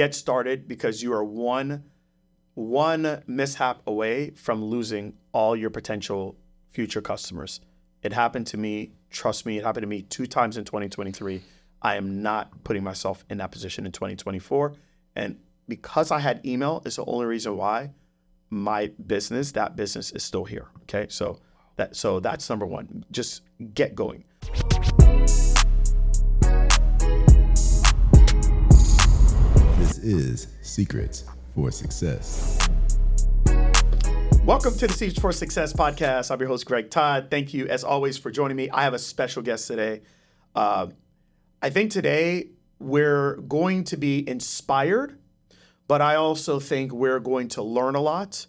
get started because you are one one mishap away from losing all your potential future customers. It happened to me. Trust me, it happened to me two times in 2023. I am not putting myself in that position in 2024. And because I had email is the only reason why my business, that business is still here. Okay. So that so that's number one. Just get going. Is Secrets for Success. Welcome to the Secrets for Success podcast. I'm your host, Greg Todd. Thank you, as always, for joining me. I have a special guest today. Uh, I think today we're going to be inspired, but I also think we're going to learn a lot.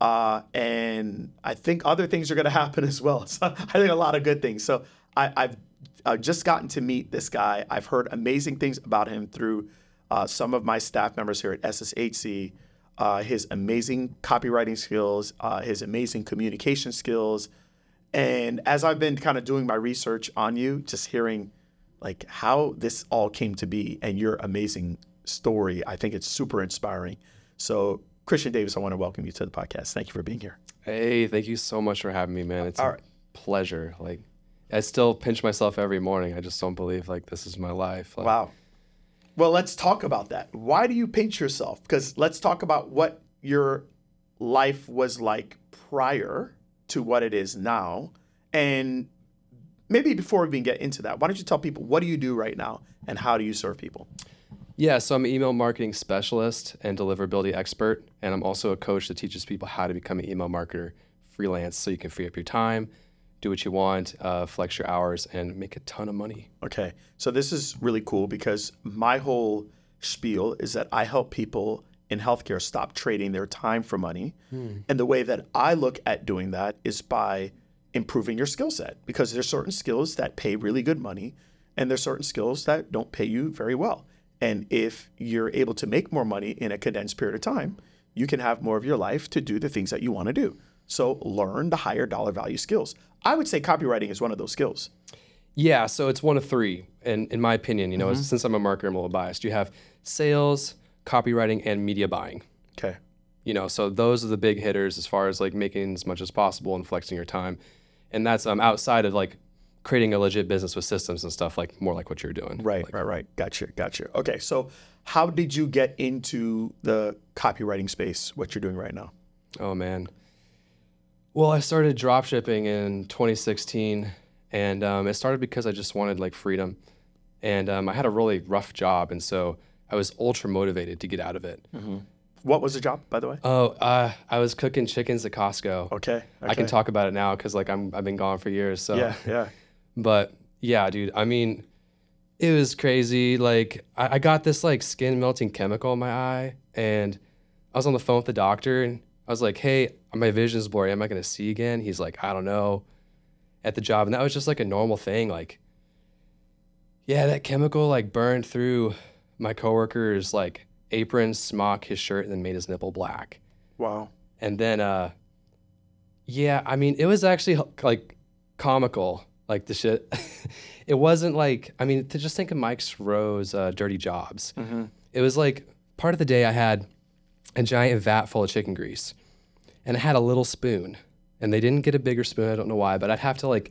Uh, and I think other things are going to happen as well. So I think a lot of good things. So I, have uh, just gotten to meet this guy. I've heard amazing things about him through uh, some of my staff members here at SSHC. Uh, his amazing copywriting skills, uh, his amazing communication skills, and as I've been kind of doing my research on you, just hearing like how this all came to be and your amazing story, I think it's super inspiring. So Christian Davis, I want to welcome you to the podcast. Thank you for being here. Hey, thank you so much for having me, man. It's All a right. pleasure. Like, I still pinch myself every morning. I just don't believe like this is my life. Like, wow. Well, let's talk about that. Why do you pinch yourself? Because let's talk about what your life was like prior to what it is now. And maybe before we even get into that, why don't you tell people what do you do right now and how do you serve people? Yeah, so I'm an email marketing specialist and deliverability expert, and I'm also a coach that teaches people how to become an email marketer freelance so you can free up your time, do what you want, uh, flex your hours, and make a ton of money. Okay, so this is really cool because my whole spiel is that I help people in healthcare stop trading their time for money. Hmm. And the way that I look at doing that is by improving your skill set because there's certain skills that pay really good money and there's certain skills that don't pay you very well. And if you're able to make more money in a condensed period of time, you can have more of your life to do the things that you want to do. So learn the higher dollar value skills. I would say copywriting is one of those skills. Yeah, so it's one of three, and in my opinion. You know, mm-hmm. since I'm a marketer, I'm a little biased. You have sales, copywriting, and media buying. Okay. You know, so those are the big hitters as far as like making as much as possible and flexing your time, and that's um, outside of like creating a legit business with systems and stuff like more like what you're doing. Right, like, right, right. Gotcha, gotcha. Okay, so how did you get into the copywriting space? What you're doing right now? Oh man. Well, I started drop shipping in 2016, and um, it started because I just wanted like freedom, and um, I had a really rough job, and so I was ultra motivated to get out of it. Mm-hmm. What was the job, by the way? Oh, uh, I was cooking chickens at Costco. Okay, okay. I can talk about it now because like I'm I've been gone for years. So yeah, yeah. But yeah, dude, I mean, it was crazy. Like, I, I got this like skin melting chemical in my eye, and I was on the phone with the doctor, and I was like, hey, my vision is blurry. Am I going to see again? He's like, I don't know. At the job. And that was just like a normal thing. Like, yeah, that chemical like burned through my coworker's like apron, smock, his shirt, and then made his nipple black. Wow. And then, uh, yeah, I mean, it was actually like comical like the shit. it wasn't like I mean to just think of Mike Rowe's uh, Dirty Jobs. Mm-hmm. It was like part of the day I had a giant vat full of chicken grease, and I had a little spoon, and they didn't get a bigger spoon. I don't know why, but I'd have to like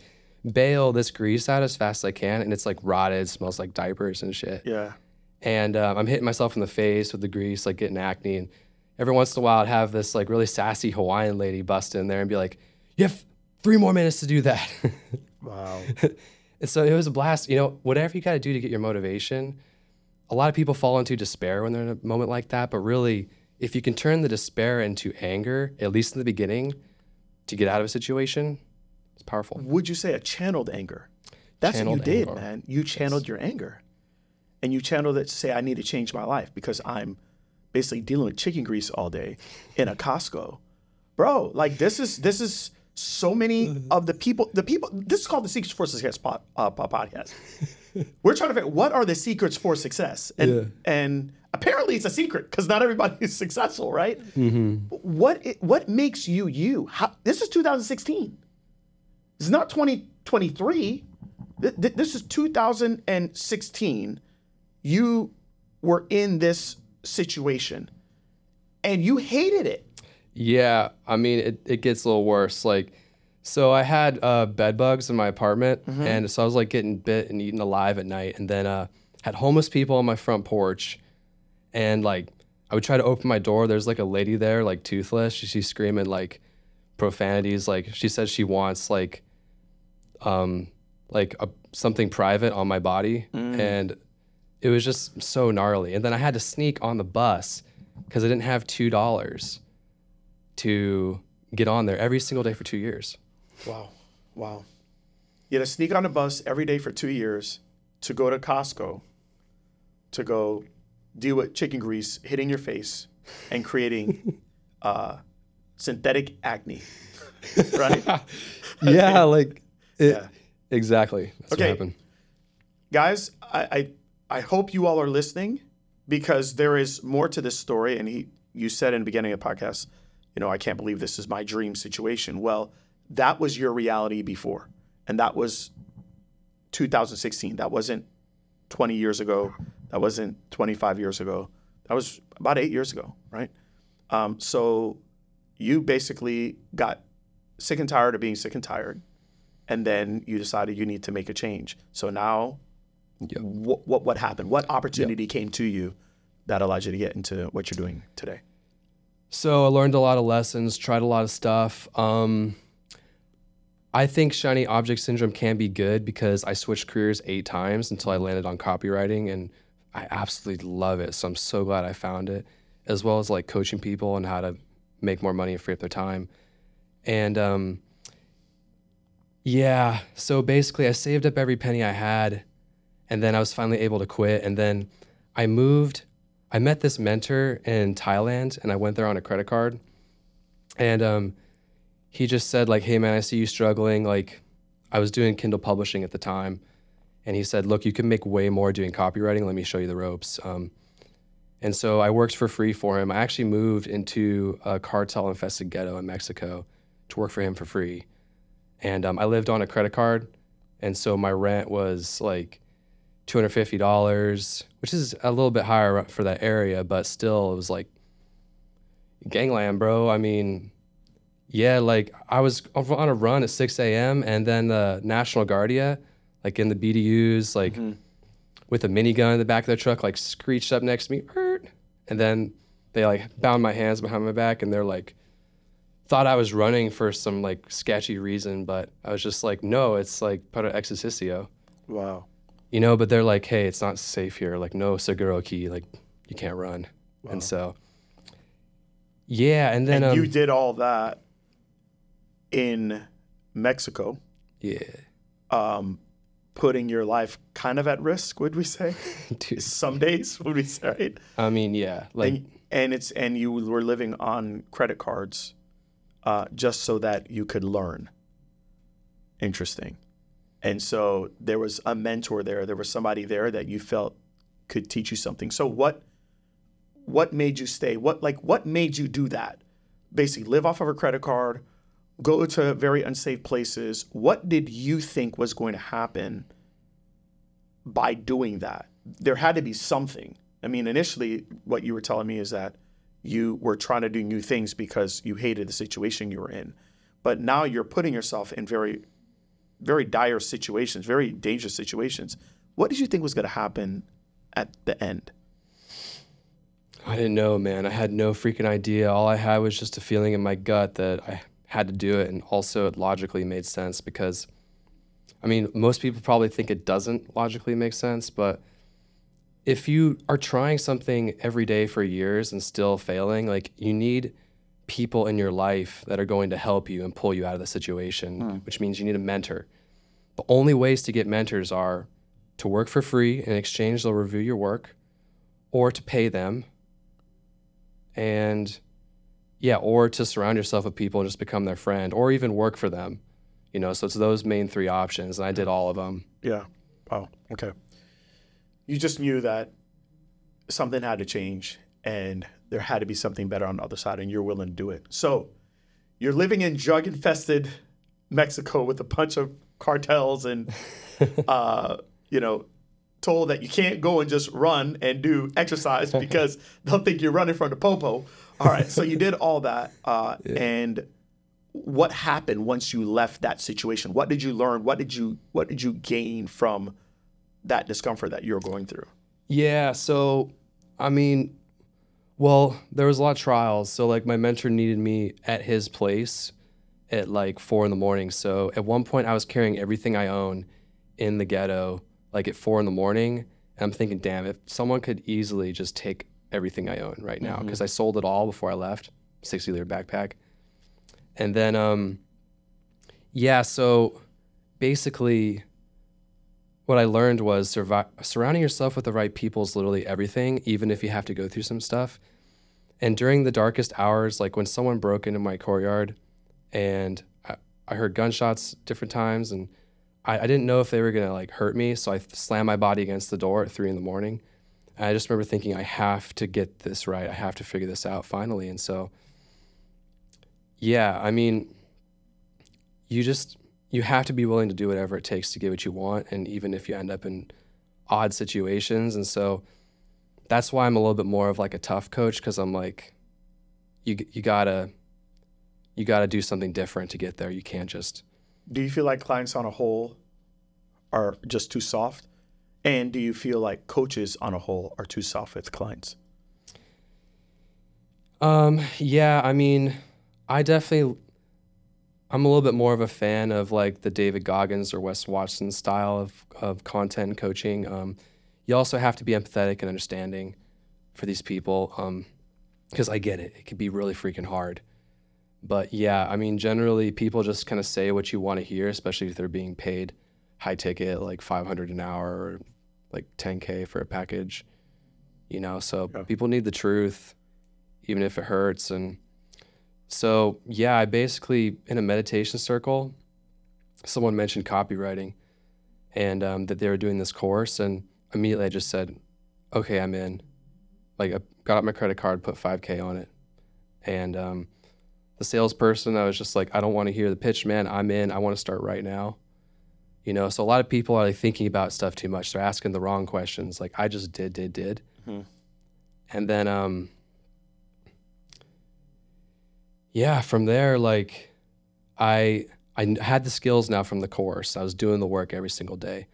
bail this grease out as fast as I can, and it's like rotted, smells like diapers and shit. Yeah. And um, I'm hitting myself in the face with the grease, like getting acne, and every once in a while I'd have this like really sassy Hawaiian lady bust in there and be like, "You have three more minutes to do that." Wow. and so it was a blast. You know, whatever you got to do to get your motivation. A lot of people fall into despair when they're in a moment like that, but really, if you can turn the despair into anger, at least in the beginning, to get out of a situation, it's powerful. Would you say a channeled anger? That's channeled what you did, man. You channeled yes. your anger. And you channeled it to say, I need to change my life because I'm basically dealing with chicken grease all day in a Costco. Bro, like this is this is so many of the people, the people, this is called the Secrets for Success pod, uh, podcast. We're trying to figure what are the secrets for success, and yeah. and apparently it's a secret because not everybody is successful, right? Mm-hmm. What what makes you you? How, this is 2016. It's not 2023. This is 2016. You were in this situation and you hated it. Yeah, I mean, it, it gets a little worse. Like, so I had uh, bed bugs in my apartment, and so I was like getting bit and eaten alive at night, and then uh, had homeless people on my front porch, and like I would try to open my door. There's like a lady there, like toothless. She, she's screaming like profanities. Like she says she wants like, um, like a, something private on my body, and it was just so gnarly. And then I had to sneak on the bus because I didn't have two dollars to get on there every single day for two years. Wow. Wow. You had to sneak on a bus every day for two years to go to Costco to go deal with chicken grease hitting your face and creating uh, synthetic acne. right? yeah, like it, Yeah. exactly. That's Okay. what happened. Guys, I, I I hope you all are listening because there is more to this story. And he you said in the beginning of the podcast, you know, I can't believe this is my dream situation. Well, that was your reality before. And that was 2016. That wasn't 20 years ago. That wasn't 25 years ago. That was about eight years ago, right? Um, so you basically got sick and tired of being sick and tired. And then you decided you need to make a change. So now, what, what, what happened? What opportunity came to you that allowed you to get into what you're doing today? So I learned a lot of lessons, tried a lot of stuff. Um, I think shiny object syndrome can be good because I switched careers eight times until I landed on copywriting, and I absolutely love it. So I'm so glad I found it, as well as like coaching people on how to make more money and free up their time. And um, yeah, so basically, I saved up every penny I had, and then I was finally able to quit. And then I moved. I met this mentor in Thailand, and I went there on a credit card. And um, he just said, like, "Hey, man, I see you struggling. Like, I was doing Kindle publishing at the time, and he said, look, you can make way more doing copywriting. Let me show you the ropes." Um, and so I worked for free for him. I actually moved into a cartel-infested ghetto in Mexico to work for him for free, and um, I lived on a credit card, and so my rent was like two hundred fifty dollars, which is a little bit higher for that area, but still, it was like gangland, bro. I mean, yeah, like I was on a run at six a.m. and then the National Guardia, like in the BDUs, like with a minigun in the back of their truck, like screeched up next to me, and then they like bound my hands behind my back, and they're like thought I was running for some like sketchy reason, but I was just like, no, it's like para exercicio Wow. you know but they're like hey it's not safe here. Like no seguro key like you can't run. Wow. and so yeah and then and um, you did all that in Mexico, yeah. Um, putting your life kind of at risk, would we say? Some days, would we say, right? i mean yeah like and, and it's and you were living on credit cards uh, just so that you could learn. Interesting. And so there was a mentor there. There was somebody there that you felt could teach you something. So what what made you stay? What like what made you do that? Basically, live off of a credit card, go to very unsafe places. What did you think was going to happen by doing that? There had to be something. I mean, initially, what you were telling me is that you were trying to do new things because you hated the situation you were in. But now you're putting yourself in very, very dire situations, very dangerous situations. What did you think was going to happen at the end? i didn't know man i had no freaking idea all i had was just a feeling in my gut that i had to do it and also it logically made sense because i mean most people probably think it doesn't logically make sense but if you are trying something every day for years and still failing like you need people in your life that are going to help you and pull you out of the situation hmm. which means you need a mentor. The only ways to get mentors are to work for free in exchange they'll review your work or to pay them. And yeah or to surround yourself with people and just become their friend or even work for them you know so it's those main three options and i did all of them Yeah. Oh, okay. You just knew that something had to change and there had to be something better on the other side, and you're willing to do it. So you're living in drug infested Mexico with a bunch of cartels and, uh, you know, told that you can't go and just run and do exercise because they'll think you're running from the popo. All right, so you did all that, uh, and what happened once you left that situation? What did you learn? What did you What did you gain from that discomfort that you're going through? Yeah. So, I mean, well, there was a lot of trials. So, like, my mentor needed me at his place at like four in the morning. So, at one point, I was carrying everything I own in the ghetto, like at four in the morning. And I'm thinking, damn, if someone could easily just take everything I own right now, because I sold it all before I left, 60 liter backpack. And then, um, yeah, so basically, what I learned was survi- surrounding yourself with the right people is literally everything, even if you have to go through some stuff. And during the darkest hours, like when someone broke into my courtyard and I, I heard gunshots different times and I, I didn't know if they were gonna like hurt me, so I slammed my body against the door at three in the morning. And I just remember thinking, I have to get this right. I have to figure this out finally. And so, yeah, I mean, you just you have to be willing to do whatever it takes to get what you want and even if you end up in odd situations and so that's why i'm a little bit more of like a tough coach because i'm like you, you gotta you gotta do something different to get there you can't just Do you feel like clients on a whole are just too soft? And do you feel like coaches on a whole are too soft with clients? um yeah i mean i definitely i'm a little bit more of a fan of like the david goggins or wes watson style of, of content coaching um, you also have to be empathetic and understanding for these people um, because I get it. It can be really freaking hard. But yeah, I mean, generally, people just kind of say what you want to hear, especially if they're being paid high ticket, like 500 an hour or like 10K for a package, you know? So Yeah. people need the truth, even if it hurts. And so, yeah, I basically, in a meditation circle, someone mentioned copywriting and um, that they were doing this course. And immediately I just said, okay, I'm in. Like, I got out my credit card, put 5K on it. And um, the salesperson, I was just like, I don't want to hear the pitch, man. I'm in. I want to start right now. You know, so a lot of people are like thinking about stuff too much. They're asking the wrong questions. Like, I just did, did, did. Mhm. And then, um, yeah, from there, like, I I had the skills now from the course. I was doing the work every single day.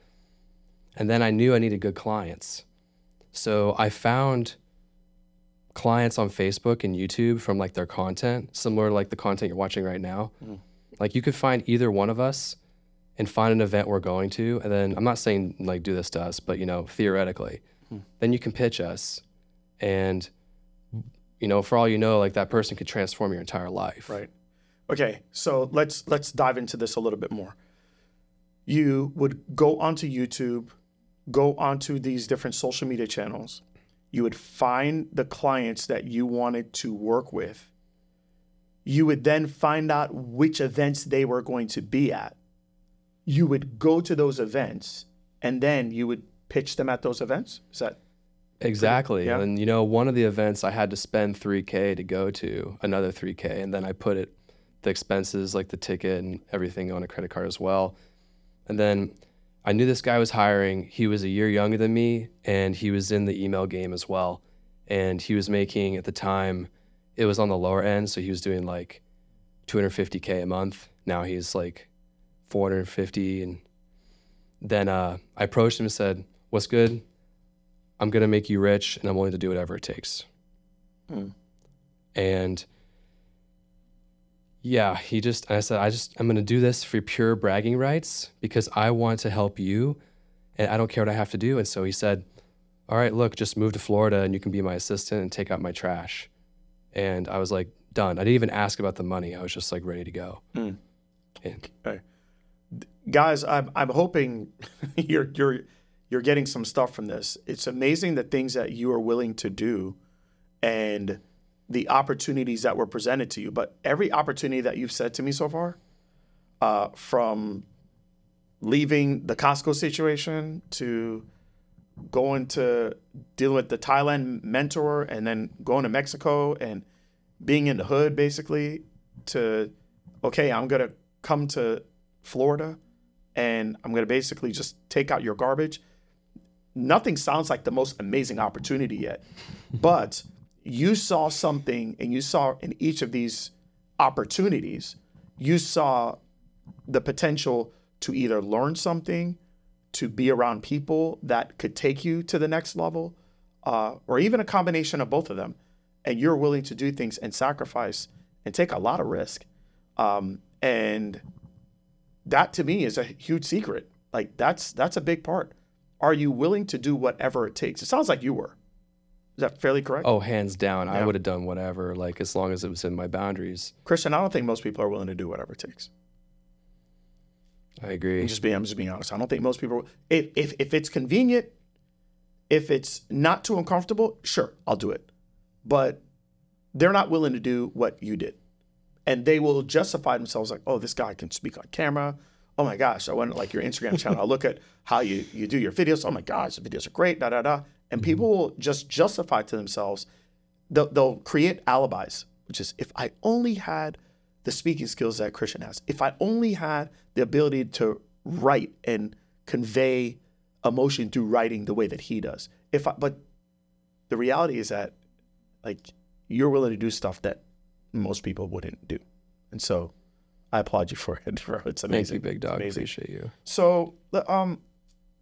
And then I knew I needed good clients. So I found clients on Facebook and YouTube from like their content, similar to like the content you're watching right now. Like you could find either one of us and find an event we're going to. And then I'm not saying like do this to us, but you know, theoretically, hmm. then you can pitch us. And, you know, for all you know, like that person could transform your entire life. Right. Okay, so let's let's dive into this a little bit more. You would go onto YouTube, go onto these different social media channels. You would find the clients that you wanted to work with. You would then find out which events they were going to be at. You would go to those events and then you would pitch them at those events. Is that Exactly. yeah. And you know, one of the events I had to spend 3K to go to, another 3K, and then I put it, the expenses like the ticket and everything on a credit card as well. And then I knew this guy was hiring. He was a year younger than me, and he was in the email game as well. And he was making at the time, it was on the lower end, so he was doing like 250K a month. Now he's like 450. And then uh, I approached him and said, What's good? I'm gonna make you rich, and I'm willing to do whatever it takes. Mm. And yeah, he just I said I just I'm gonna do this for pure bragging rights because I want to help you, and I don't care what I have to do. And so he said, "All right, look, just move to Florida, and you can be my assistant and take out my trash." And I was like, "Done." I didn't even ask about the money. I was just like ready to go. Mm. And guys i'm, I'm hoping you're you're you're getting some stuff from this. It's amazing the things that you are willing to do and the opportunities that were presented to you. But every opportunity that you've said to me so far uh, from leaving the costco situation to going to dealing with the thailand mentor and then going to mexico and being in the hood basically to okay i'm gonna come to florida and I'm going to basically just take out your garbage. nothing sounds like the most amazing opportunity yet, but you saw something and you saw in each of these opportunities, you saw the potential to either learn something, to be around people that could take you to the next level, uh, or even a combination of both of them. And you're willing to do things and sacrifice and take a lot of risk. Um, and that to me is a huge secret. Like that's that's a big part. Are you willing to do whatever it takes? It sounds like you were. Is that fairly correct? Oh, hands down, I would have done whatever, like as long as it was in my boundaries. Christian, I don't think most people are willing to do whatever it takes. I agree. I'm just being, I'm just being honest. I don't think most people. If if if it's convenient, if it's not too uncomfortable, sure, I'll do it. But they're not willing to do what you did, and they will justify themselves like, "Oh, this guy can speak on camera. Oh my gosh, I went like your Instagram channel. I look at how you you do your videos. Oh my gosh, the videos are great. Da da da." And mm-hmm. people will just justify to themselves. They'll, they'll create alibis, which is if I only had the speaking skills that Christian has, if I only had the ability to write and convey emotion through writing the way that he does. If I, but the reality is that like you're willing to do stuff that most people wouldn't do, and so I applaud you for it, bro. It's Thank amazing. you, big dog. amazing. Appreciate you. So um,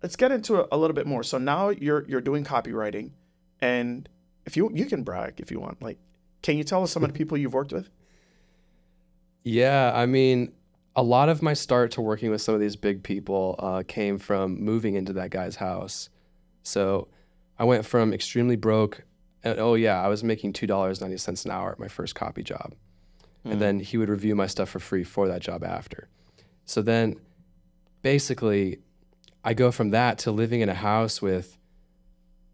let's get into it a little bit more. So now you're you're doing copywriting, and if you you can brag if you want, like, can you tell us some of the people you've worked with? Yeah, I mean, a lot of my start to working with some of these big people uh, came from moving into that guy's house. So I went from extremely broke. And, oh yeah, I was making two dollars ninety cents an hour at my first copy job, and hmm. then he would review my stuff for free for that job after. So then, basically, I go from that to living in a house with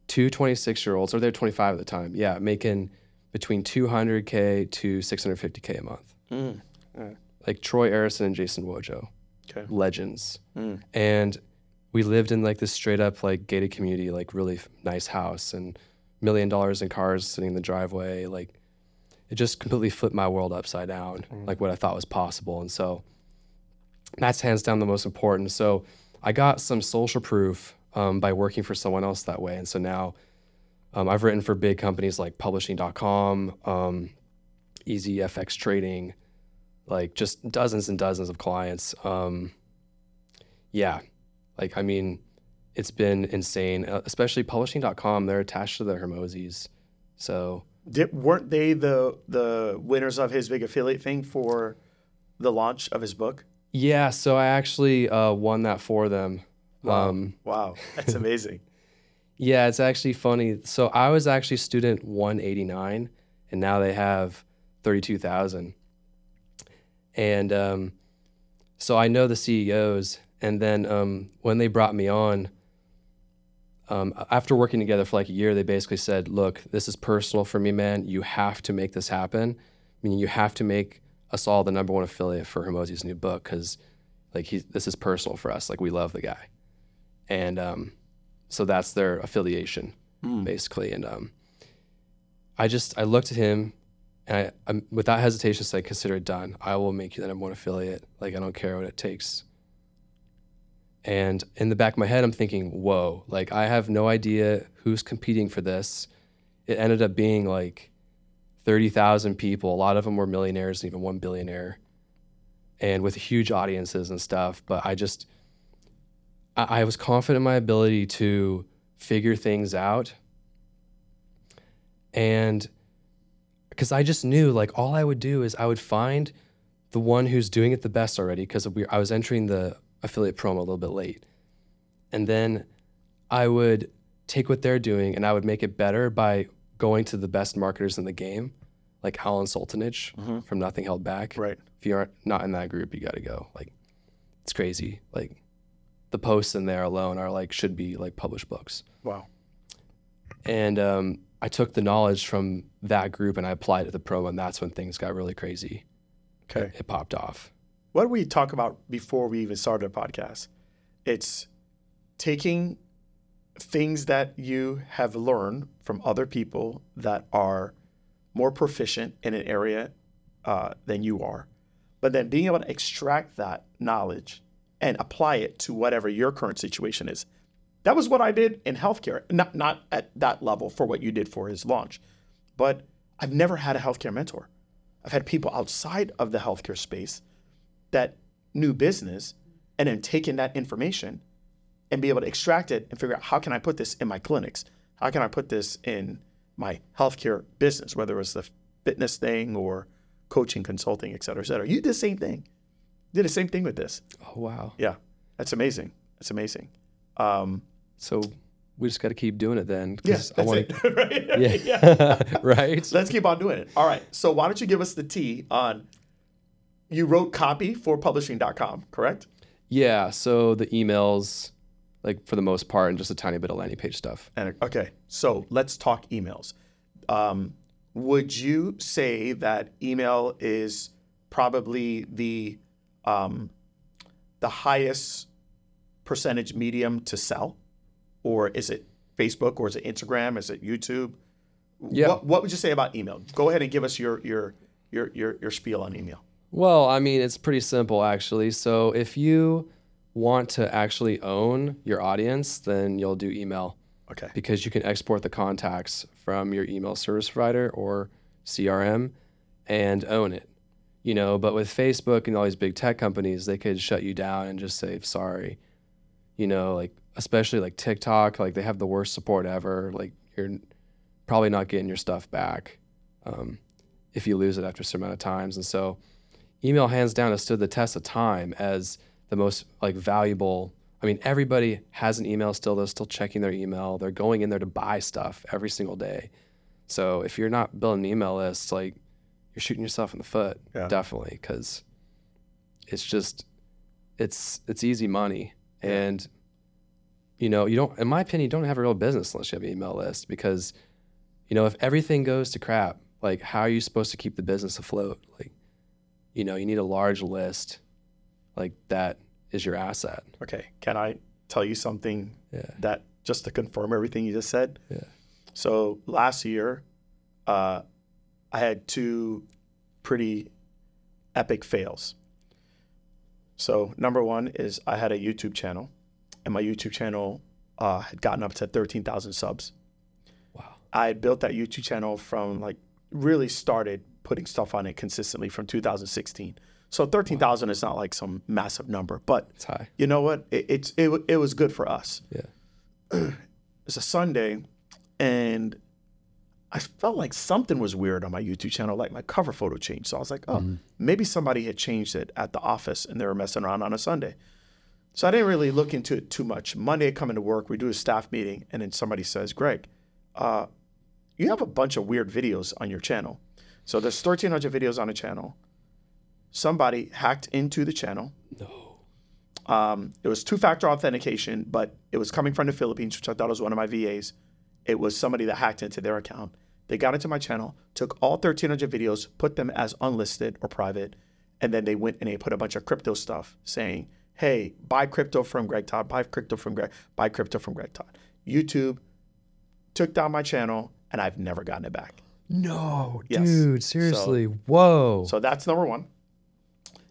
two 26 year olds, or they're 25 at the time. Yeah, making between 200k to 650k a month hmm. like Troy Ericson and Jason Wojo, Okay. legends. Hmm. And we lived in like this straight up like gated community, like really f- nice house and million dollars in cars sitting in the driveway. Like it just completely flipped my world upside down, like what I thought was possible. And so that's hands down the most important. So I got some social proof um, by working for someone else that way. And so now um, I've written for big companies like publishing.com, um, Easy FX Trading, like just dozens and dozens of clients. Um, yeah, like I mean, it's been insane. uh, Especially publishing.com, they're attached to the Hormozis, so Did, weren't they the the winners of his big affiliate thing for the launch of his book? yeah. So I actually uh, won that for them. Um, Wow, that's amazing. yeah, it's actually funny. So I was actually student 189, and now they have 32,000. And um, so I know the CEOs. And then um, when they brought me on, um, after working together for like a year, they basically said, "Look, this is personal for me, man. You have to make this happen. Meaning, you have to make us all the number one affiliate for Hormozi's new book because, like, he, this is personal for us. Like, we love the guy." And um, so that's their affiliation, basically. And um, I just I looked at him, and I, I without hesitation said, "Consider it done. I will make you the number one affiliate. Like, I don't care what it takes." And in the back of my head, I'm thinking, whoa, like I have no idea who's competing for this. It ended up being like 30,000 people. A lot of them were millionaires, and even one billionaire, and with huge audiences and stuff. But I just, I, I was confident in my ability to figure things out. And because I just knew like all I would do is I would find the one who's doing it the best already because I was entering the affiliate promo a little bit late. And then I would take what they're doing and I would make it better by going to the best marketers in the game, like Alen Sultanic from Nothing Held Back. Right. If you aren't not in that group, you got to go. Like, it's crazy. Like, the posts in there alone are like should be like published books. Wow. And um, I took the knowledge from that group and I applied it to the promo, and that's when things got really crazy. Okay. It popped off. What we talk about before we even started a podcast? It's taking things that you have learned from other people that are more proficient in an area uh, than you are, but then being able to extract that knowledge and apply it to whatever your current situation is. That was what I did in healthcare. Not not at that level for what you did for his launch, but I've never had a healthcare mentor. I've had people outside of the healthcare space that new business and then taken that information and be able to extract it and figure out how can I put this in my clinics? How can I put this in my healthcare business, whether it was the fitness thing or coaching, consulting, et cetera, et cetera. You did the same thing. Did the same thing with this. Oh wow. Yeah. That's amazing. That's amazing. Um, So we just got to keep doing it then. yes, I that's wanna- it. Yeah. right. Let's keep on doing it. All right. So why don't you give us the tea on you wrote copy for publishing.com, correct? Yeah. So the emails, like for the most part, and just a tiny bit of landing page stuff. And okay, so let's talk emails. Um, would you say that email is probably the um, the highest percentage medium to sell, or is it Facebook, or is it Instagram, is it YouTube? Yeah. What, what would you say about email? Go ahead and give us your your your your, your spiel on email. Well, I mean, it's pretty simple actually. So if you want to actually own your audience, then you'll do email Okay. because you can export the contacts from your email service provider or CRM and own it. You know, but with Facebook and all these big tech companies, they could shut you down and just say sorry. You know, like especially like TikTok, like they have the worst support ever. Like you're probably not getting your stuff back um, if you lose it after a certain amount of times. And so, email hands down has stood the test of time as the most like valuable. I mean, everybody has an email still. They're still checking their email. They're going in there to buy stuff every single day. So if you're not building an email list, like you're shooting yourself in the foot, Yeah. definitely, because it's just it's it's easy money, and you know you don't. In my opinion, you don't have a real business unless you have an email list because you know if everything goes to crap, like how are you supposed to keep the business afloat? Like you know you need a large list, like that is your asset. Okay. Can I tell you something Yeah. that just to confirm everything you just said? Yeah. So last year, uh, I had two pretty epic fails. So number one is I had a YouTube channel, and my YouTube channel uh, had gotten up to thirteen thousand subs. Wow. I had built that YouTube channel from like really started putting stuff on it consistently from 2016. So 13,000 is not like some massive number, but It's high. you know what? It, it's it, it was good for us. Yeah. It's a Sunday, and I felt like something was weird on my YouTube channel. Like my cover photo changed, so I was like, oh, maybe somebody had changed it at the office and they were messing around on a Sunday. So I didn't really look into it too much. Monday, I come into work, we do a staff meeting, and then somebody says, Greg, uh, you have a bunch of weird videos on your channel. So there's 1,300 videos on the channel. Somebody hacked into the channel. No. Um, it was two-factor authentication, but it was coming from the Philippines, which I thought was one of my VAs. It was somebody that hacked into their account. They got into my channel, took all 1,300 videos, put them as unlisted or private, and then they went and they put a bunch of crypto stuff saying, "Hey, buy crypto from Greg Todd, buy crypto from Greg, buy crypto from Greg Todd." YouTube took down my channel, and I've never gotten it back. No, Yes. dude, seriously. Whoa. So that's number one.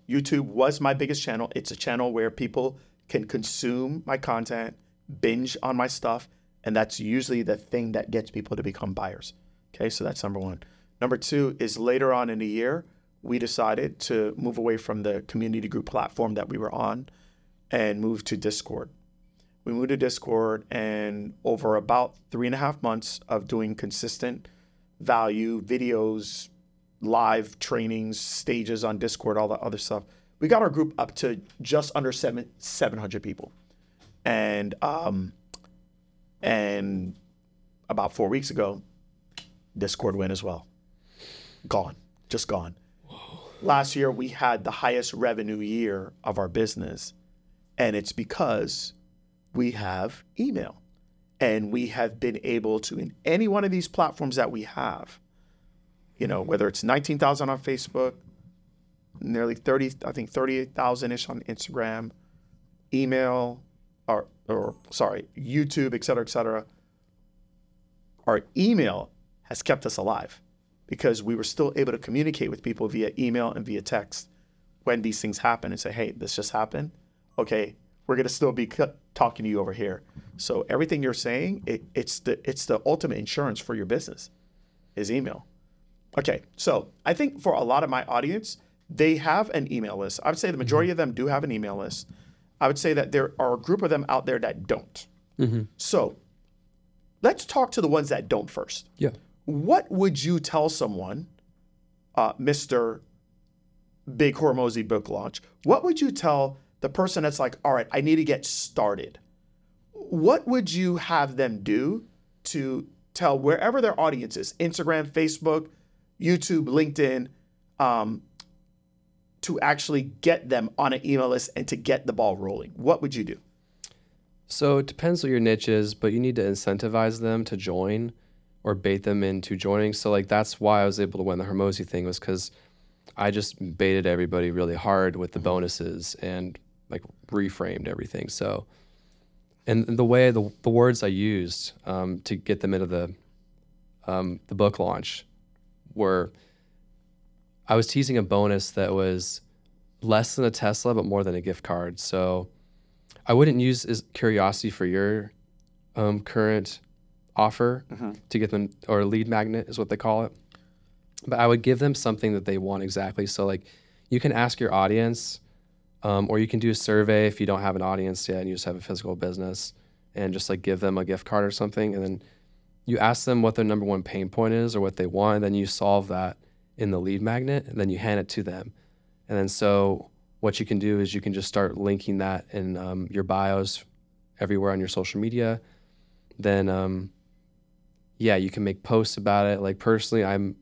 YouTube was my biggest channel. It's a channel where people can consume my content, binge on my stuff, and that's usually the thing that gets people to become buyers. Okay, so that's number one. Number two is later on in the year, we decided to move away from the community group platform that we were on and move to Discord. We moved to Discord, and over about three and a half months of doing consistent value videos, live trainings, stages on Discord, all that other stuff. We got our group up to just under seven seven hundred people, and um, and about four weeks ago, Discord went as well. Gone, just gone. Last year we had the highest revenue year of our business, and it's because we have email, and we have been able to in any one of these platforms that we have you know, whether it's 19,000 on Facebook, nearly 30, I think 38,000 ish on Instagram, email, or, or sorry, YouTube, et cetera, et cetera. Our email has kept us alive because we were still able to communicate with people via email and via text when these things happen and say, hey, this just happened. Okay, we're going to still be c- talking to you over here. So everything you're saying, it, it's the it's the ultimate insurance for your business, is email. Okay, so I think for a lot of my audience, they have an email list. I would say the majority of them do have an email list. I would say that there are a group of them out there that don't. So let's talk to the ones that don't first. Yeah. What would you tell someone, uh, Mr. Big Hormozi book launch? What would you tell the person that's like, all right, I need to get started? What would you have them do to tell wherever their audience is Instagram, Facebook, YouTube, LinkedIn um, to actually get them on an email list and to get the ball rolling? What would you do? So it depends what your niche is, but you need to incentivize them to join or bait them into joining. So like that's why I was able to win the Hormozi thing was because I just baited everybody really hard with the bonuses and like reframed everything. So and the way the, the words I used um, to get them into the um, the book launch were I was teasing a bonus that was less than a Tesla but more than a gift card. So I wouldn't use as curiosity for your um, current offer to get them or lead magnet is what they call it. But I would give them something that they want exactly. So like you can ask your audience, um, or you can do a survey if you don't have an audience yet and you just have a physical business, and just like give them a gift card or something, and then you ask them what their number one pain point is or what they want, and then you solve that in the lead magnet, and then you hand it to them, and then so what you can do is you can just start linking that in um, your bios everywhere on your social media. Then, um, yeah, you can make posts about it. Like personally, I'm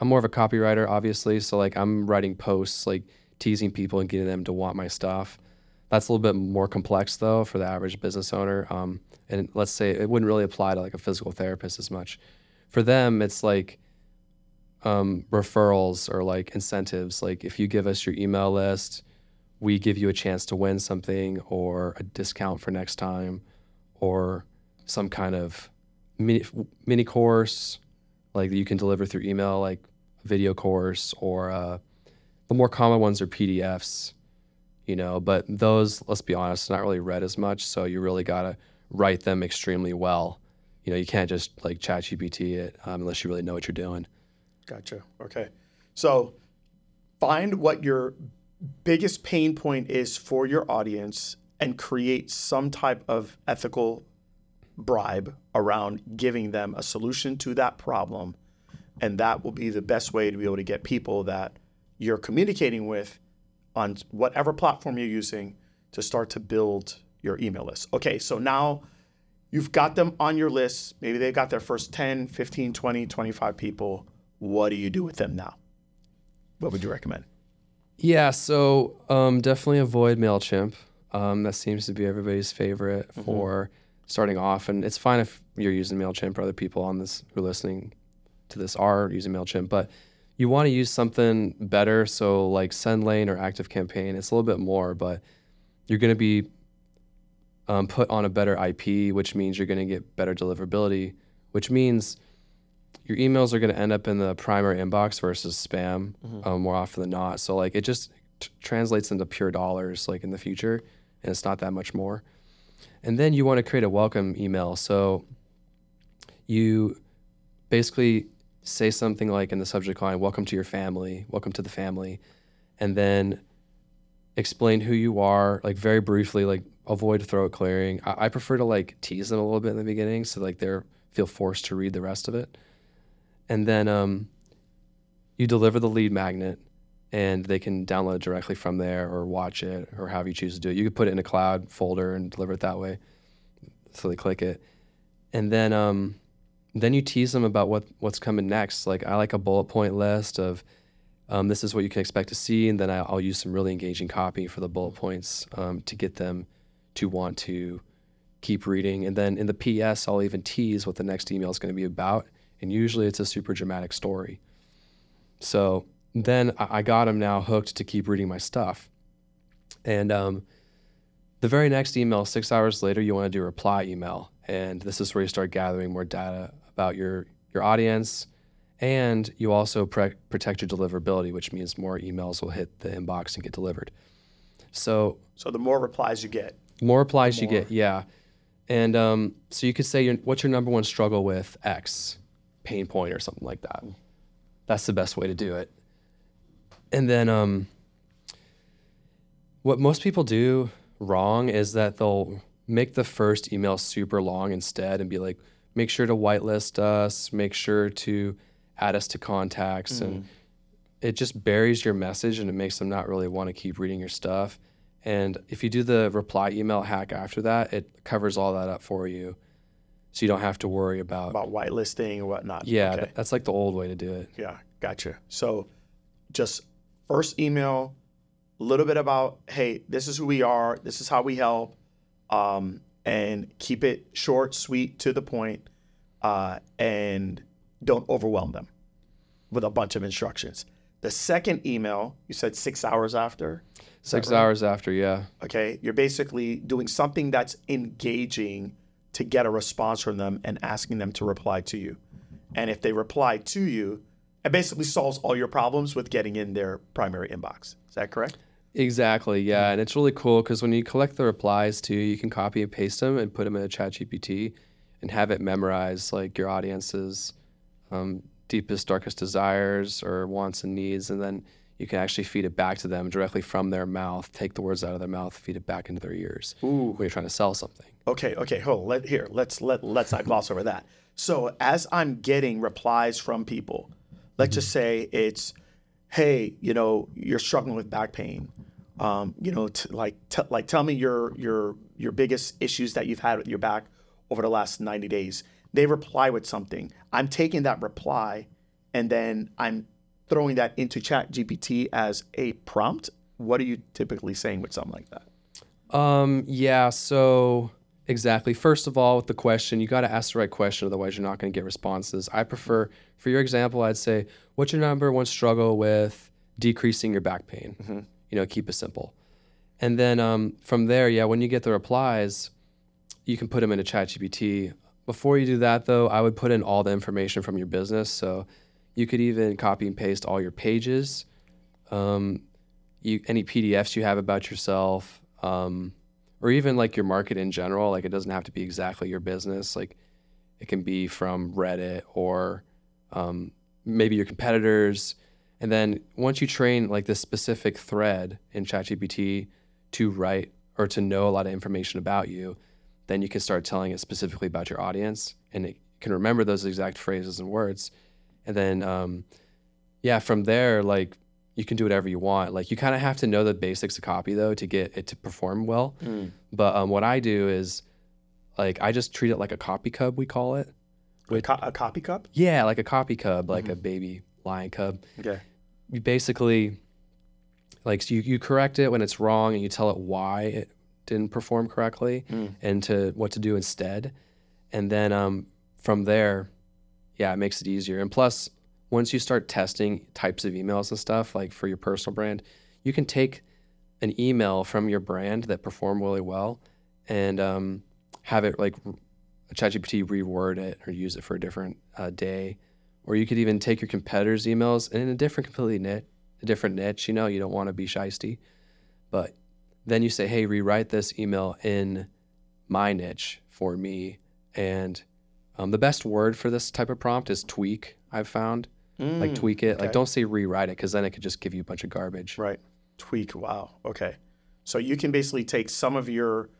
I'm more of a copywriter, obviously. So like I'm writing posts, like teasing people and getting them to want my stuff. That's a little bit more complex though for the average business owner. Um, and let's say it wouldn't really apply to like a physical therapist as much. For them, it's like um, referrals or like incentives. Like if you give us your email list, we give you a chance to win something or a discount for next time or some kind of mini, mini course like you can deliver through email, like a video course or uh, the more common ones are PDFs, you know, but those, let's be honest, not really read as much. So you really got to write them extremely well. You know, you can't just like chat GPT it um, unless you really know what you're doing. Gotcha. Okay. So find what your biggest pain point is for your audience and create some type of ethical bribe around giving them a solution to that problem. And that will be the best way to be able to get people that you're communicating with on whatever platform you're using to start to build your email list. Okay, so now you've got them on your list. Maybe they've got their first 10, 15, 20, 25 people. What do you do with them now? What would you recommend? Yeah, so um, definitely avoid MailChimp. Um, that seems to be everybody's favorite for starting off. And it's fine if you're using MailChimp or other people on this who are listening to this are using MailChimp, but you want to use something better. So, like SendLane or ActiveCampaign, it's a little bit more, but you're going to be um, put on a better IP, which means you're going to get better deliverability, which means your emails are going to end up in the primary inbox versus spam um, more often than not. So like it just t- translates into pure dollars like in the future, and it's not that much more. And then you want to create a welcome email. So you basically say something like in the subject line, "Welcome to your family," "Welcome to the family," and then explain who you are, like very briefly, like avoid throat clearing. I, I prefer to like tease them a little bit in the beginning, so like they're feel forced to read the rest of it, and then um, you deliver the lead magnet, and they can download directly from there or watch it or however you choose to do it. You could put it in a cloud folder and deliver it that way, so they click it, and then um, then you tease them about what what's coming next. Like I like a bullet point list of um, this is what you can expect to see, and then I- I'll use some really engaging copy for the bullet points um, to get them to want to keep reading. And then in the PS, I'll even tease what the next email is going to be about, and usually it's a super dramatic story. So then I I got them now hooked to keep reading my stuff, and um, the very next email, six hours later, you want to do a reply email, and this is where you start gathering more data about your your audience, and you also pre- protect your deliverability, which means more emails will hit the inbox and get delivered. So So the more replies you get, more replies you get, yeah. And um, so you could say, your, what's your number one struggle with X pain point or something like that. That's the best way to do it. And then um, what most people do wrong is that they'll make the first email super long instead and be like, make sure to whitelist us, make sure to add us to contacts. And it just buries your message and it makes them not really want to keep reading your stuff. And if you do the reply email hack after that, it covers all that up for you. So you don't have to worry about, About whitelisting and whatnot. yeah, Okay. that's like the old way to do it. Yeah, gotcha. So just first email, a little bit about, hey, this is who we are, this is how we help, um, and keep it short, sweet, to the point, uh, and don't overwhelm them with a bunch of instructions. The second email, you said six hours after. Six right? hours after, yeah. Okay, you're basically doing something that's engaging to get a response from them and asking them to reply to you. And if they reply to you, it basically solves all your problems with getting in their primary inbox. Is that correct? Exactly, yeah. And it's really cool because when you collect the replies too, you can copy and paste them and put them in a chat GPT and have it memorize like your audience's um, deepest, darkest desires or wants and needs. And then you can actually feed it back to them directly from their mouth, take the words out of their mouth, feed it back into their ears Ooh. when you're trying to sell something. Okay, okay, hold on. Let here, let's let let's not gloss over that. So as I'm getting replies from people, let's just say it's, hey, you know, you're struggling with back pain. Um, you know, t- like t- like tell me your your your biggest issues that you've had with your back over the last 90 days. They reply with something. I'm taking that reply and then I'm throwing that into Chat GPT as a prompt. What are you typically saying with something like that? Um, yeah, so exactly. First of all, with the question, you got to ask the right question, otherwise, you're not going to get responses. I prefer, for your example, I'd say, what's your number one struggle with decreasing your back pain? You know, keep it simple. And then um, from there, yeah, when you get the replies, you can put them into ChatGPT. Before you do that, though, I would put in all the information from your business. So you could even copy and paste all your pages, um, you any PDFs you have about yourself, um, or even like your market in general. Like it doesn't have to be exactly your business. Like it can be from Reddit or um, maybe your competitors. And then once you train like this specific thread in ChatGPT to write or to know a lot of information about you, then you can start telling it specifically about your audience, and it can remember those exact phrases and words. And then, um, yeah, from there, like you can do whatever you want. Like you kind of have to know the basics of copy though to get it to perform well. But um, what I do is, like, I just treat it like a copy cub, we call it. A, co- a copy cup? Yeah, like a copy cub, like a baby lion cub. Okay. You basically, like, so you, you correct it when it's wrong and you tell it why it didn't perform correctly and to what to do instead. And then um, from there, yeah, it makes it easier. And plus, once you start testing types of emails and stuff, like for your personal brand, you can take an email from your brand that performed really well and um, have it like ChatGPT reword it or use it for a different uh, day. Or you could even take your competitors' emails and in a different, completely niche, a different niche. You know, you don't want to be shisty, but then you say, "Hey, rewrite this email in my niche for me." And um, the best word for this type of prompt is tweak. I've found like tweak it. Like mm, don't say rewrite it because then it could just give you a bunch of garbage. Right. Tweak. Wow. Okay. So you can basically take some of your,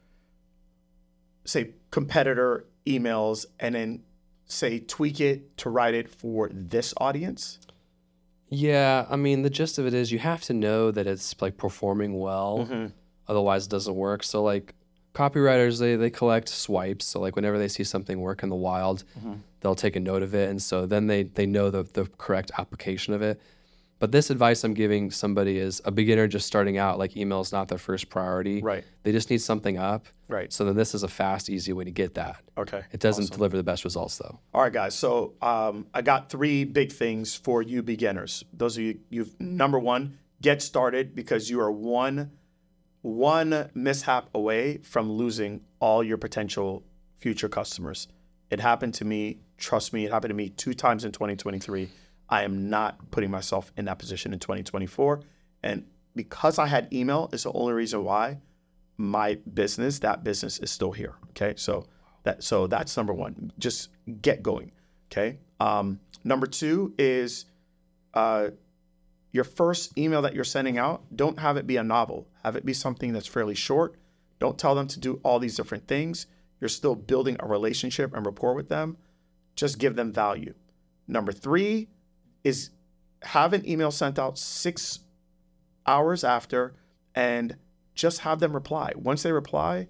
say, competitor emails and then say tweak it to write it for this audience. Yeah, I mean the gist of it is you have to know that it's like performing well, mm-hmm. otherwise it doesn't work. So like copywriters, they they collect swipes. So like whenever they see something work in the wild, they'll take a note of it, and so then they they know the the correct application of it. But this advice I'm giving somebody is a beginner just starting out. Like email is not their first priority. Right. They just need something up. Right. So then this is a fast, easy way to get that. Okay. It doesn't deliver the best results though. All right, guys. So um, I got three big things for you beginners. Those of you, you've number one, get started because you are one one mishap away from losing all your potential future customers. It happened to me. Trust me, it happened to me two times in 2023. I am not putting myself in that position in 2024. And because I had email, is the only reason why my business, that business is still here. Okay. So That so that's number one. Just get going. Okay. Um, number two is uh, your first email that you're sending out. Don't have it be a novel. Have it be something that's fairly short. Don't tell them to do all these different things. You're still building a relationship and rapport with them. Just give them value. Number three is have an email sent out six hours after and just have them reply. Once they reply,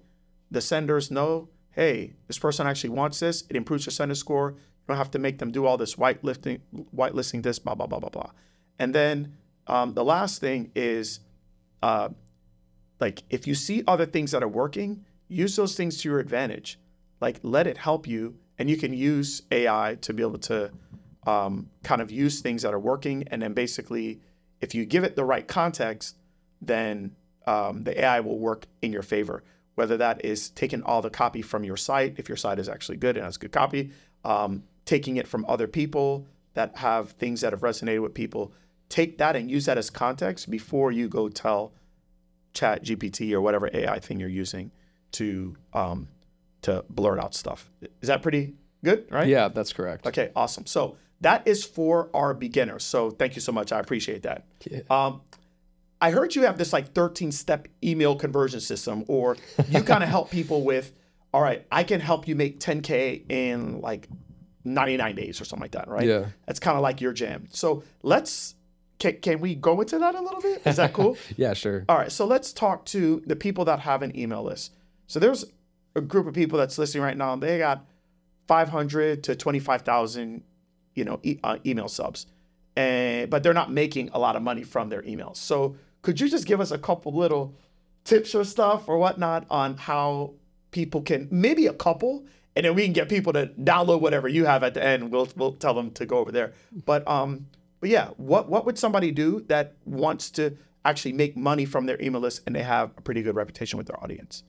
the senders know, hey, this person actually wants this. It improves your sender score. You don't have to make them do all this white lifting, white listing this, blah, blah, blah, blah, blah. And then um, the last thing is uh, like if you see other things that are working, use those things to your advantage. Like let it help you, and you can use AI to be able to um, kind of use things that are working, and then basically, if you give it the right context, then um, the AI will work in your favor. Whether that is taking all the copy from your site, if your site is actually good and has good copy, um, taking it from other people that have things that have resonated with people, take that and use that as context before you go tell Chat GPT or whatever AI thing you're using to um, to blurt out stuff. Is that pretty good? Right? Yeah, that's correct. Okay, awesome. So that is for our beginners. So thank you so much. I appreciate that. Yeah. Um, I heard you have this like 13 step email conversion system, or you kind of help people with, all right, I can help you make 10K in like 99 days or something like that, right? Yeah. That's kind of like your jam. So let's, can, can we go into that a little bit? Is that cool? Yeah, sure. All right, so let's talk to the people that have an email list. So there's a group of people that's listening right now. They got 500 to 25,000, you know, e- uh, email subs, and but they're not making a lot of money from their emails. So could you just give us a couple little tips or stuff or whatnot on how people can maybe a couple, and then we can get people to download whatever you have at the end. We'll we'll tell them to go over there. But um, but yeah, what what would somebody do that wants to actually make money from their email list and they have a pretty good reputation with their audience?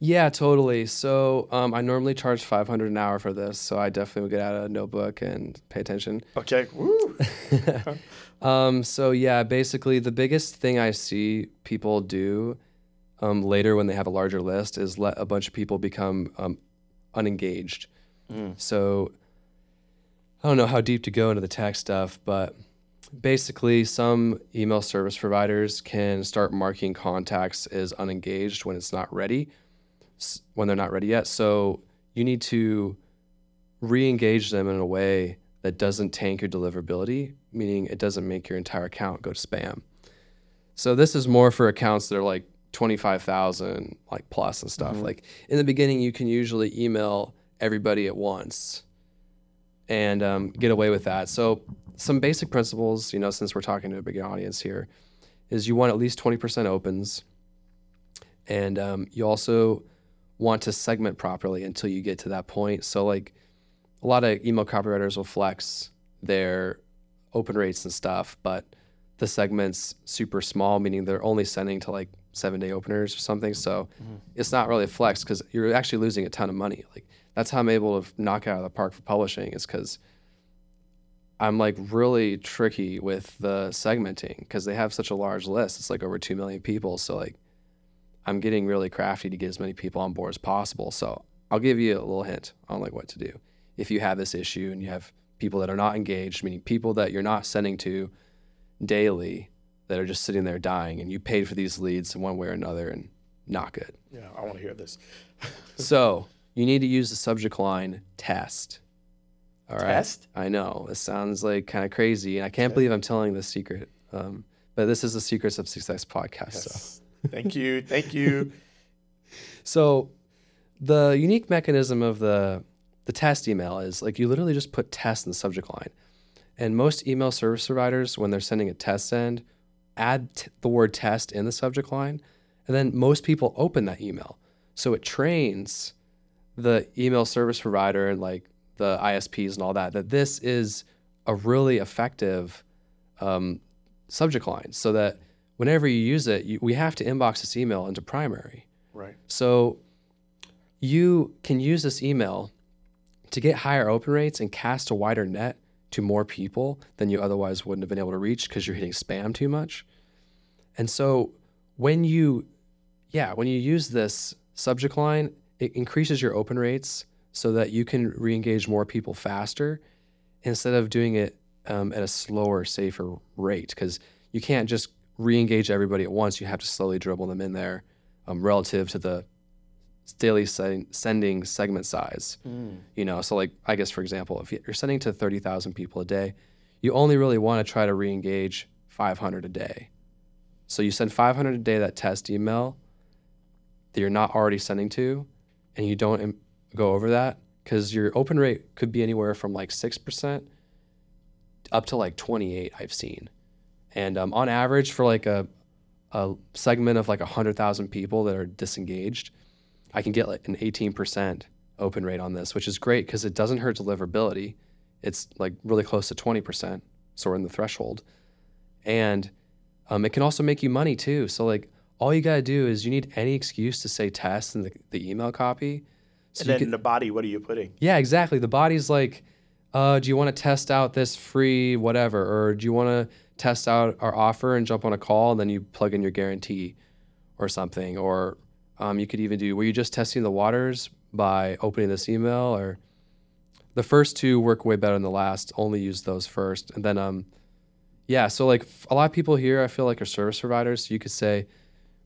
Yeah, totally. So um, I normally charge 500 an hour for this, so I definitely would get out a notebook and pay attention. Okay. Woo. Um, so yeah, basically the biggest thing I see people do um, later when they have a larger list is let a bunch of people become um, unengaged. So I don't know how deep to go into the tech stuff, but basically some email service providers can start marking contacts as unengaged when it's not ready, when they're not ready yet. So you need to re-engage them in a way that doesn't tank your deliverability, meaning it doesn't make your entire account go to spam. So this is more for accounts that are like 25,000 like plus and stuff. Mm-hmm. Like in the beginning you can usually email everybody at once and um, get away with that. So some basic principles, you know, since we're talking to a big audience here, is you want at least 20% opens, and um, you also want to segment properly until you get to that point. So like a lot of email copywriters will flex their open rates and stuff, but the segment's super small, meaning they're only sending to like seven day openers or something. So it's not really a flex because you're actually losing a ton of money. Like that's how I'm able to knock it out of the park for publishing is because I'm like really tricky with the segmenting because they have such a large list. It's like over 2 million people. So like I'm getting really crafty to get as many people on board as possible. So I'll give you a little hint on like what to do. If you have this issue and you have people that are not engaged, meaning people that you're not sending to daily that are just sitting there dying and you paid for these leads in one way or another and not good. Yeah, I want to hear this. So you need to use the subject line test. All right. Test? I know. It sounds like kind of crazy. And I can't believe I'm telling this secret. Um, but this is the Secrets of Success podcast. So. Thank you. Thank you. So the unique mechanism of the the test email is like you literally just put test in the subject line. And most email service providers, when they're sending a test send, add t- the word test in the subject line. And then most people open that email. So it trains the email service provider and like the ISPs and all that, that this is a really effective um, subject line so that whenever you use it, you, we have to inbox this email into primary. Right. So you can use this email to get higher open rates and cast a wider net to more people than you otherwise wouldn't have been able to reach because you're hitting spam too much. And so when you yeah, when you use this subject line, it increases your open rates so that you can re-engage more people faster instead of doing it um, at a slower, safer rate. Because you can't just re-engage everybody at once. You have to slowly dribble them in there um, relative to the daily sending, sending segment size. You know, so like I guess for example, if you're sending to thirty thousand people a day, you only really want to try to re-engage five hundred a day. So you send five hundred a day that test email that you're not already sending to, and you don't go over that because your open rate could be anywhere from like six percent up to like twenty eight. I've seen, and um, on average for like a a segment of like hundred thousand people that are disengaged, I can get like an eighteen percent open rate on this, which is great because it doesn't hurt deliverability. It's like really close to twenty percent, so we're in the threshold, and um, it can also make you money too. So like all you gotta do is you need any excuse to say test in the, the email copy. So and then can, in the body, what are you putting? yeah, exactly. The body's like, uh, do you want to test out this free whatever, or do you want to test out our offer and jump on a call and then you plug in your guarantee, or something, or um, you could even do were you just testing the waters by opening this email, or the first two work way better than the last. Only use those first, and then um, yeah. So like a lot of people here, I feel like are service providers. So you could say,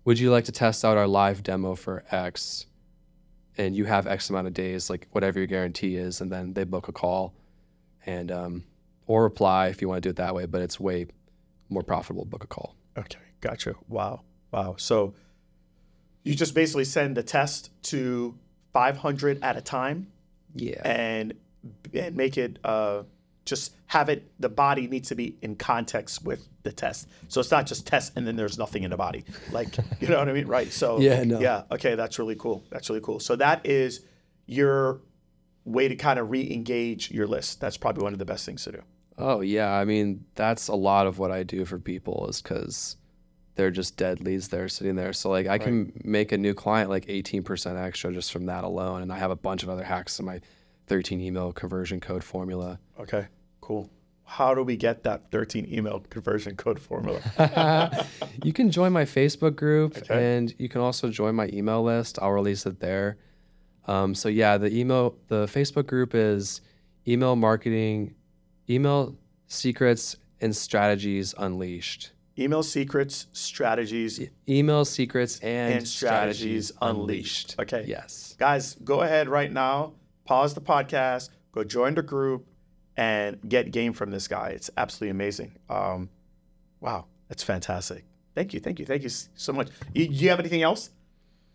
would you like to test out our live demo for X? and you have X amount of days, like whatever your guarantee is, and then they book a call, and um, or reply if you want to do it that way. But it's way more profitable to book a call. Okay, gotcha. Wow, wow. So you just basically send the test to 500 at a time, Yeah, and and make it uh, just have it. The body needs to be in context with the test, so it's not just test and then there's nothing in the body. Like you know what I mean, right? So Yeah, no. yeah. Okay, that's really cool. That's really cool. So that is your way to kind of re-engage your list. That's probably one of the best things to do. Oh yeah, I mean that's a lot of what I do for people is because they're just dead leads there sitting there. So like I can make a new client like 18% extra just from that alone, and I have a bunch of other hacks in my 13 email conversion code formula. Okay, cool. How do we get that 13 email conversion code formula? you can join my Facebook group Okay. and you can also join my email list. I'll release it there. Um, so yeah, the email, the Facebook group is email marketing, email secrets and strategies unleashed. email secrets, strategies, Email secrets and, and strategies unleashed. Okay. Yes. Guys, go ahead right now, pause the podcast, go join the group, and get game from this guy. It's absolutely amazing. Um, wow, that's fantastic. Thank you, thank you, thank you so much. You, do you have anything else?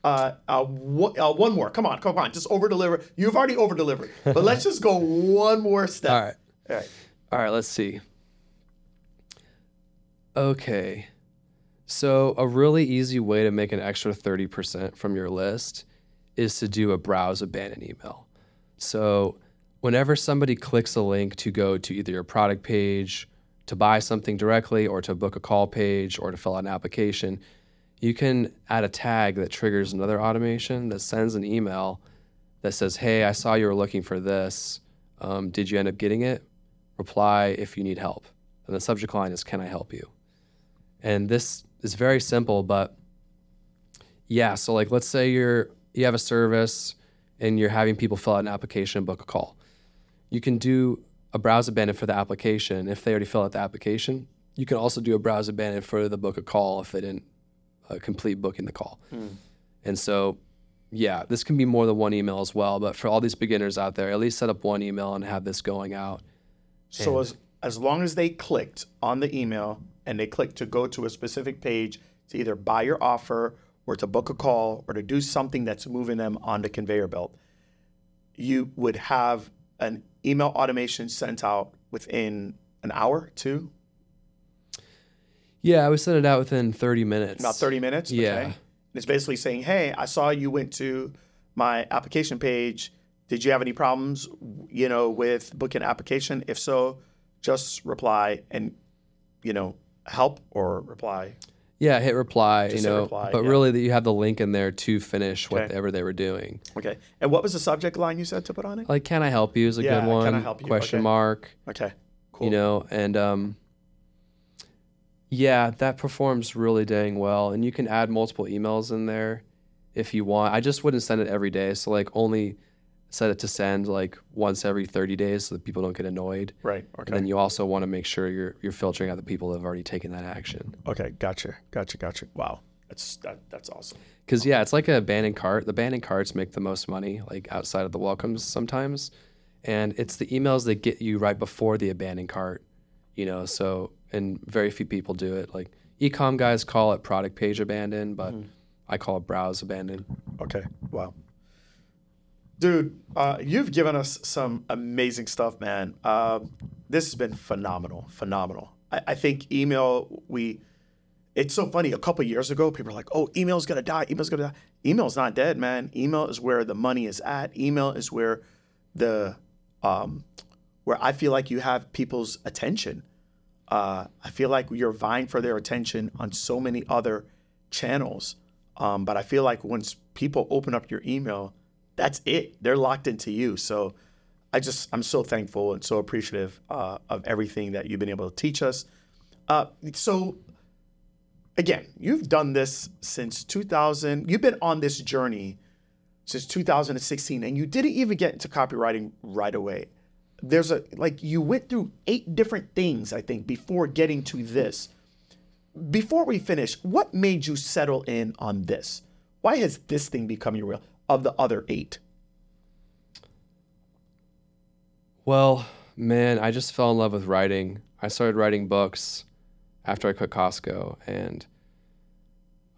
Uh, uh, one, uh, one more. Come on, come on. Just over deliver. You've already over delivered, but let's just go one more step. All right. All right. All right, let's see. Okay. So, a really easy way to make an extra 30% from your list is to do a browse abandoned email. So, whenever somebody clicks a link to go to either your product page, to buy something directly, or to book a call page, or to fill out an application, you can add a tag that triggers another automation that sends an email that says, Hey, I saw you were looking for this. Um, did you end up getting it? reply if you need help. And the subject line is, Can I help you? And this is very simple, but yeah, so like let's say you're you have a service and you're having people fill out an application and book a call. You can do a browse abandon for the application if they already fill out the application. You can also do a browse abandon for the book a call if they didn't uh, complete booking the call. And so, yeah, this can be more than one email as well. But for all these beginners out there, at least set up one email and have this going out. So as as long as they clicked on the email and they clicked to go to a specific page to either buy your offer or to book a call or to do something that's moving them on the conveyor belt, you would have an email automation sent out within an hour, two, Yeah, I was sent it out within 30 minutes. about 30 minutes. Yeah. And it's basically saying, hey, I saw you went to my application page. Did you have any problems, you know, with booking an application? If so, just reply and, you know, help or reply. Yeah, hit reply, Just you know, reply, but yeah. really that you have the link in there to finish Okay. whatever they were doing. Okay. And what was the subject line you said to put on it? Like, can I help you is a Yeah, good can I one. help you? Question Okay. mark, Okay. Cool. you know, and um, yeah, that performs really dang well. And you can add multiple emails in there. if you want. I just wouldn't send it every day. So like only set it to send like once every 30 days so that people don't get annoyed. Right. And Okay. then you also want to make sure you're you're filtering out the people that have already taken that action. Okay. Gotcha. Gotcha. Gotcha. Wow. That's that, that's awesome. Cause yeah, it's like a abandoned cart. The abandoned carts make the most money, like outside of the welcomes sometimes, and it's the emails that get you right before the abandoned cart. You know, so and very few people do it. Like ecom guys call it product page abandoned, but mm-hmm. I call it browse abandoned. Okay. Wow. Dude, uh, you've given us some amazing stuff, man. Um, this has been phenomenal, phenomenal. I, I think email, we, it's so funny. A couple years ago, people were like, oh, email's gonna die, email's gonna die. Email's not dead, man. Email is where the money is at. Email is where the, um, where I feel like you have people's attention. Uh, I feel like you're vying for their attention on so many other channels. Um, but I feel like once people open up your email, that's it. They're locked into you. So I just, I'm so thankful and so appreciative uh, of everything that you've been able to teach us. Uh, so again, you've done this since 2000. You've been on this journey since 2016, and you didn't even get into copywriting right away. There's a like you went through eight different things, I think, before getting to this. Before we finish, what made you settle in on this? Why has this thing become your real of the other eight? Well, man, I just fell in love with writing. I started writing books after I quit Costco, and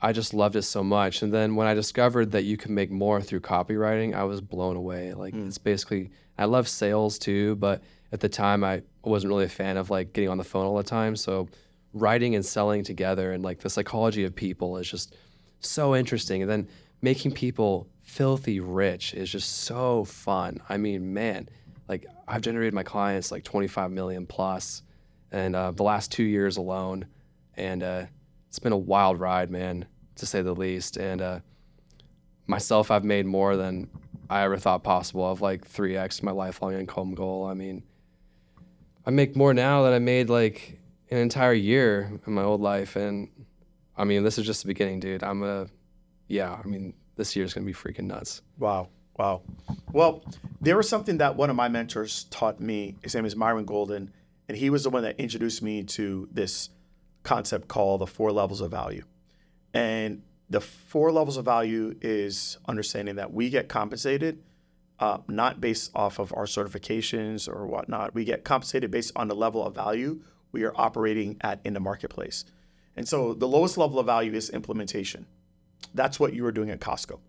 I just loved it so much. And then when I discovered that you can make more through copywriting, I was blown away. Like hmm. it's basically, I love sales too, but at the time I wasn't really a fan of like getting on the phone all the time. So writing and selling together and like the psychology of people is just so interesting. And then making people filthy rich is just so fun. I mean, man, like I've generated my clients like 25 million plus, and uh, the last two years alone, and uh, it's been a wild ride, man, to say the least. And uh, myself, I've made more than I ever thought possible. I've like 3x my lifelong income goal. I mean, I make more now than I made like an entire year in my old life, and I mean, this is just the beginning, dude. I'm a, yeah. I mean, this year is gonna be freaking nuts. Wow. Wow. Well, there was something that one of my mentors taught me. His name is Myron Golden, and he was the one that introduced me to this concept called the four levels of value. And the four levels of value is understanding that we get compensated uh, not based off of our certifications or whatnot. We get compensated based on the level of value we are operating at in the marketplace. And so the lowest level of value is implementation. That's what you were doing at Costco.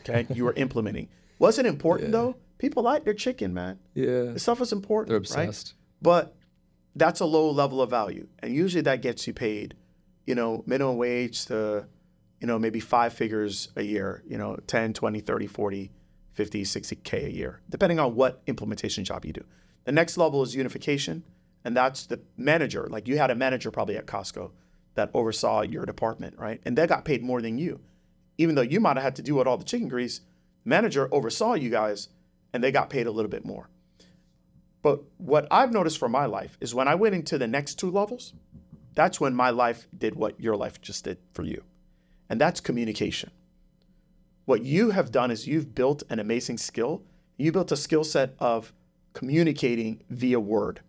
Okay, you were implementing. Was it important though? People like their chicken, man. Yeah, This stuff is important. they're right? obsessed. But that's a low level of value. And usually that gets you paid, you know, minimum wage to, you know, maybe five figures a year, you know, 10, 20, 30, 40, 50, 60K a year, depending on what implementation job you do. The next level is unification. And that's the manager. Like you had a manager probably at Costco that oversaw your department, right? And they got paid more than you. Even though you might have had to do what all the chicken grease, manager oversaw you guys and they got paid a little bit more. But what I've noticed for my life is when I went into the next two levels, that's when my life did what your life just did for you. And that's communication. What you have done is you've built an amazing skill. You built a skill set of communicating via word,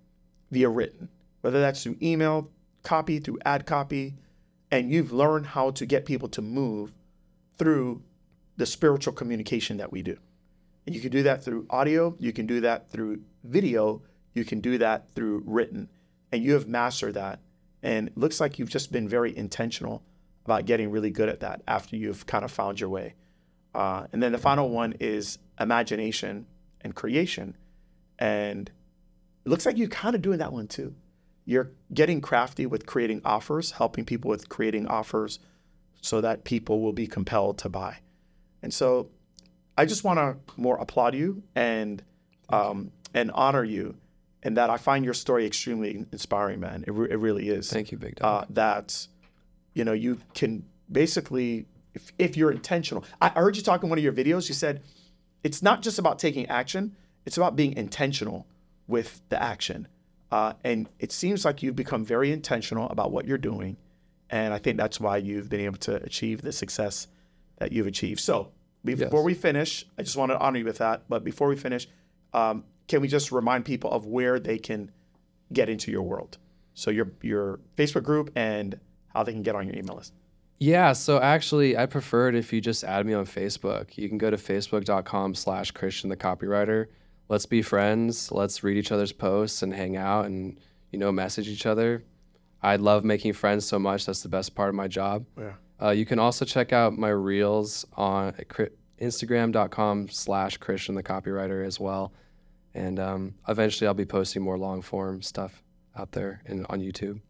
via written, whether that's through email, copy, through ad copy, and you've learned how to get people to move through the spiritual communication that we do. And you can do that through audio, you can do that through video, you can do that through written. And you have mastered that. And it looks like you've just been very intentional about getting really good at that after you've kind of found your way. Uh, and then the final one is imagination and creation. And it looks like you're kind of doing that one too. You're getting crafty with creating offers, helping people with creating offers so that people will be compelled to buy. And so I just want to more applaud you and um, and honor you, and that I find your story extremely inspiring, man. It, re- it really is. Thank you, big dog. Uh, that you know you can basically, if, if you're intentional. I I heard you talk in one of your videos. You said it's not just about taking action; it's about being intentional with the action. Uh, and it seems like you've become very intentional about what you're doing, and I think that's why you've been able to achieve the success that you've achieved. So before Yes. we finish, I just want to honor you with that. But before we finish, um, can we just remind people of where they can get into your world? So your your Facebook group and how they can get on your email list. Yeah, so actually, I prefer it if you just add me on Facebook. You can go to facebook.com slash Christian the copywriter. Let's be friends. Let's read each other's posts and hang out and, you know, message each other. I love making friends so much. That's the best part of my job. Yeah. Uh, you can also check out my reels on instagram.com slash Christian the copywriter as well. And um, eventually I'll be posting more long form stuff out there and on YouTube.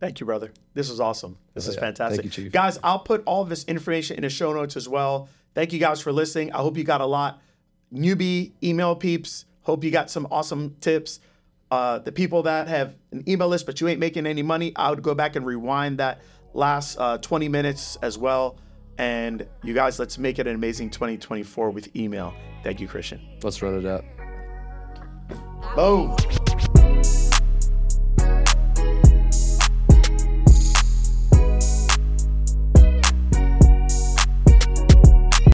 Thank you, brother. This is awesome. This is yeah. fantastic. Thank you, Chief. Guys, I'll put all this information in the show notes as well. Thank you guys for listening. I hope you got a lot. Newbie email peeps. Hope you got some awesome tips. Uh, the people that have an email list but you ain't making any money, I would go back and rewind that last uh, 20 minutes as well. And you guys, let's make it an amazing 2024 with email. Thank you, Christian. Let's run it up. Boom.